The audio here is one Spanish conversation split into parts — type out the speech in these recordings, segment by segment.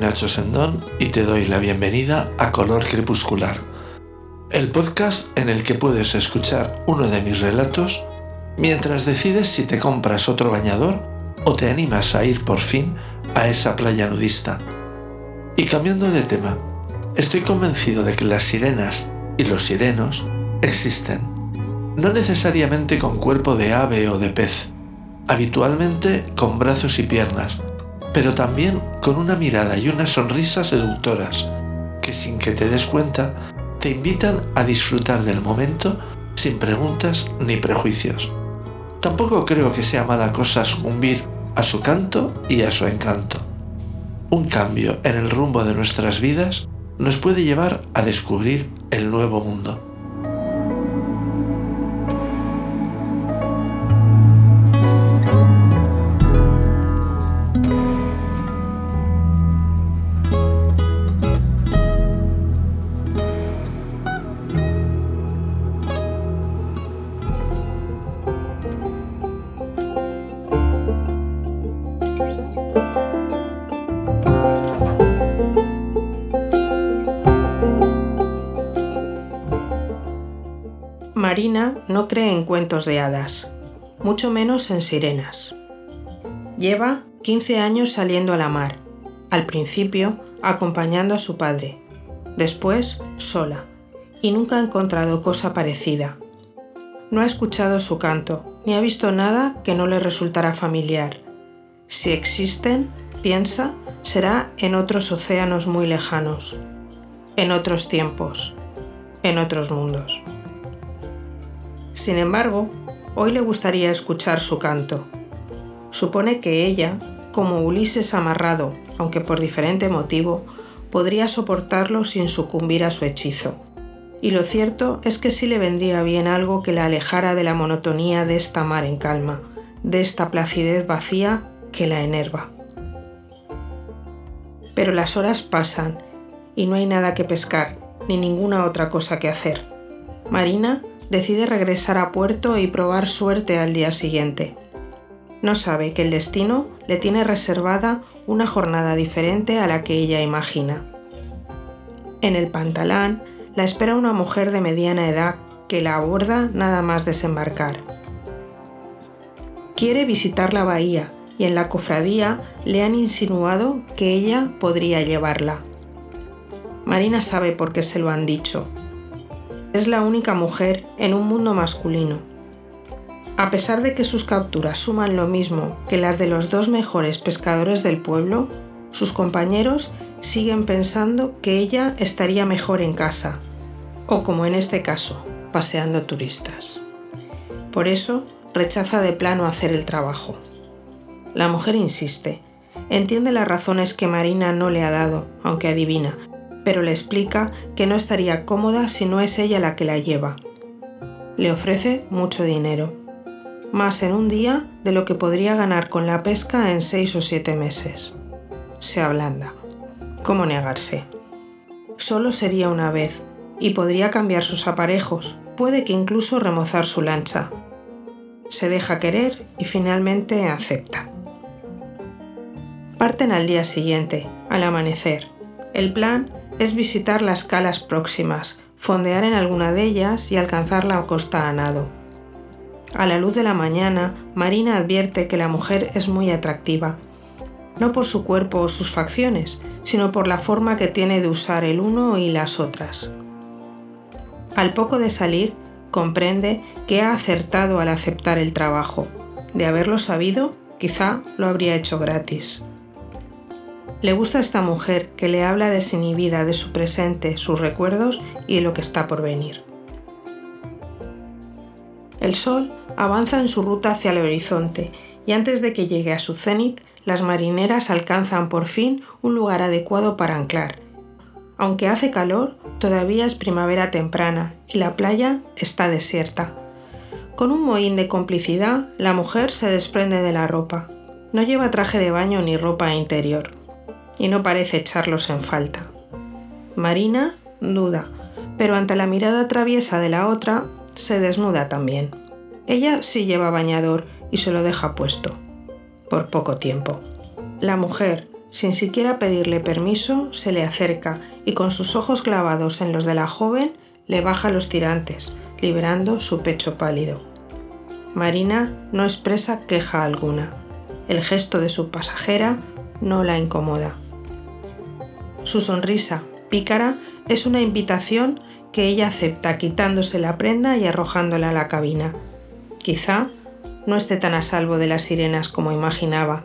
Nacho Sendón y te doy la bienvenida a Color Crepuscular, el podcast en el que puedes escuchar uno de mis relatos mientras decides si te compras otro bañador o te animas a ir por fin a esa playa nudista. Y cambiando de tema, estoy convencido de que las sirenas y los sirenos existen, no necesariamente con cuerpo de ave o de pez, habitualmente con brazos y piernas, pero también con una mirada y una sonrisa seductoras, que sin que te des cuenta te invitan a disfrutar del momento sin preguntas ni prejuicios. Tampoco creo que sea mala cosa sucumbir a su canto y a su encanto. Un cambio en el rumbo de nuestras vidas nos puede llevar a descubrir el nuevo mundo. Marina no cree en cuentos de hadas, mucho menos en sirenas. Lleva 15 años saliendo a la mar, al principio acompañando a su padre, después sola, y nunca ha encontrado cosa parecida. No ha escuchado su canto, ni ha visto nada que no le resultara familiar. Si existen, piensa, será en otros océanos muy lejanos, en otros tiempos, en otros mundos. Sin embargo, hoy le gustaría escuchar su canto. Supone que ella, como Ulises amarrado, aunque por diferente motivo, podría soportarlo sin sucumbir a su hechizo. Y lo cierto es que sí le vendría bien algo que la alejara de la monotonía de esta mar en calma, de esta placidez vacía que la enerva. Pero las horas pasan y no hay nada que pescar, ni ninguna otra cosa que hacer. Marina decide regresar a puerto y probar suerte al día siguiente. No sabe que el destino le tiene reservada una jornada diferente a la que ella imagina. En el pantalán la espera una mujer de mediana edad que la aborda nada más desembarcar. Quiere visitar la bahía y en la cofradía le han insinuado que ella podría llevarla. Marina sabe por qué se lo han dicho, es la única mujer en un mundo masculino. A pesar de que sus capturas suman lo mismo que las de los dos mejores pescadores del pueblo, sus compañeros siguen pensando que ella estaría mejor en casa, o como en este caso, paseando turistas. Por eso rechaza de plano hacer el trabajo. La mujer insiste, entiende las razones que Marina no le ha dado, aunque adivina, pero le explica que no estaría cómoda si no es ella la que la lleva. Le ofrece mucho dinero, más en un día de lo que podría ganar con la pesca en seis o siete meses. Se ablanda. ¿Cómo negarse? Solo sería una vez, y podría cambiar sus aparejos, puede que incluso remozar su lancha. Se deja querer y finalmente acepta. Parten al día siguiente, al amanecer. El plan es visitar las calas próximas, fondear en alguna de ellas y alcanzar la costa a nado. A la luz de la mañana, Marina advierte que la mujer es muy atractiva, no por su cuerpo o sus facciones, sino por la forma que tiene de usar el uno y las otras. Al poco de salir, comprende que ha acertado al aceptar el trabajo. De haberlo sabido, quizá lo habría hecho gratis. Le gusta esta mujer que le habla desinhibida de su presente, sus recuerdos y lo que está por venir. El sol avanza en su ruta hacia el horizonte y antes de que llegue a su cenit, las marineras alcanzan por fin un lugar adecuado para anclar. Aunque hace calor, todavía es primavera temprana y la playa está desierta. Con un mohín de complicidad, la mujer se desprende de la ropa. No lleva traje de baño ni ropa interior y no parece echarlos en falta. Marina duda, pero ante la mirada traviesa de la otra, se desnuda también. Ella sí lleva bañador y se lo deja puesto, por poco tiempo. La mujer, sin siquiera pedirle permiso, se le acerca y con sus ojos clavados en los de la joven le baja los tirantes, liberando su pecho pálido. Marina no expresa queja alguna. El gesto de su pasajera no la incomoda. Su sonrisa, pícara, es una invitación que ella acepta quitándose la prenda y arrojándola a la cabina. Quizá no esté tan a salvo de las sirenas como imaginaba,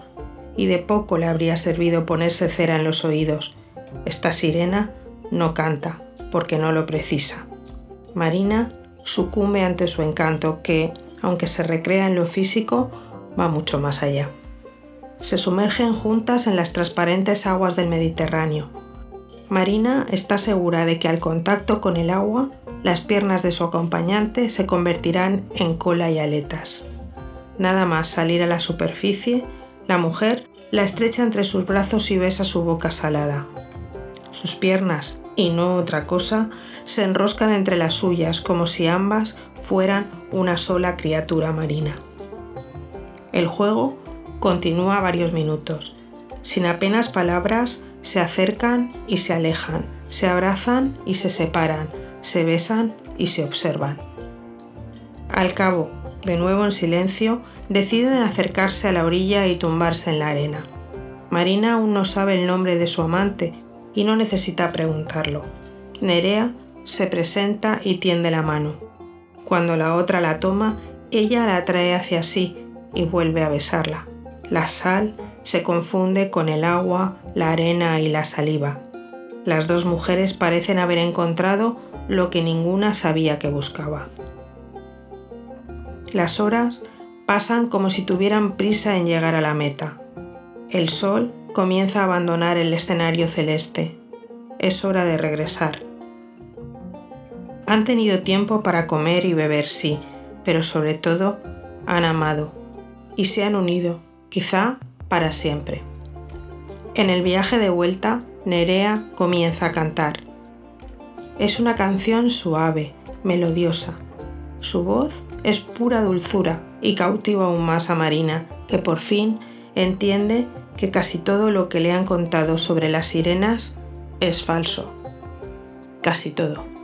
y de poco le habría servido ponerse cera en los oídos. Esta sirena no canta, porque no lo precisa. Marina sucumbe ante su encanto que, aunque se recrea en lo físico, va mucho más allá. Se sumergen juntas en las transparentes aguas del Mediterráneo. Marina está segura de que al contacto con el agua, las piernas de su acompañante se convertirán en cola y aletas. Nada más salir a la superficie, la mujer la estrecha entre sus brazos y besa su boca salada. Sus piernas, y no otra cosa, se enroscan entre las suyas como si ambas fueran una sola criatura marina. El juego continúa varios minutos. Sin apenas palabras, se acercan y se alejan, se abrazan y se separan, se besan y se observan. Al cabo, de nuevo en silencio, deciden acercarse a la orilla y tumbarse en la arena. Marina aún no sabe el nombre de su amante y no necesita preguntarlo. Nerea se presenta y tiende la mano. Cuando la otra la toma, ella la trae hacia sí y vuelve a besarla. La sal se confunde con el agua, la arena y la saliva. Las dos mujeres parecen haber encontrado lo que ninguna sabía que buscaba. Las horas pasan como si tuvieran prisa en llegar a la meta. El sol comienza a abandonar el escenario celeste. Es hora de regresar. Han tenido tiempo para comer y beber, sí, pero sobre todo han amado y se han unido, quizá para siempre. En el viaje de vuelta, Nerea comienza a cantar. Es una canción suave, melodiosa. Su voz es pura dulzura y cautiva aún más a Marina, que por fin entiende que casi todo lo que le han contado sobre las sirenas es falso. Casi todo.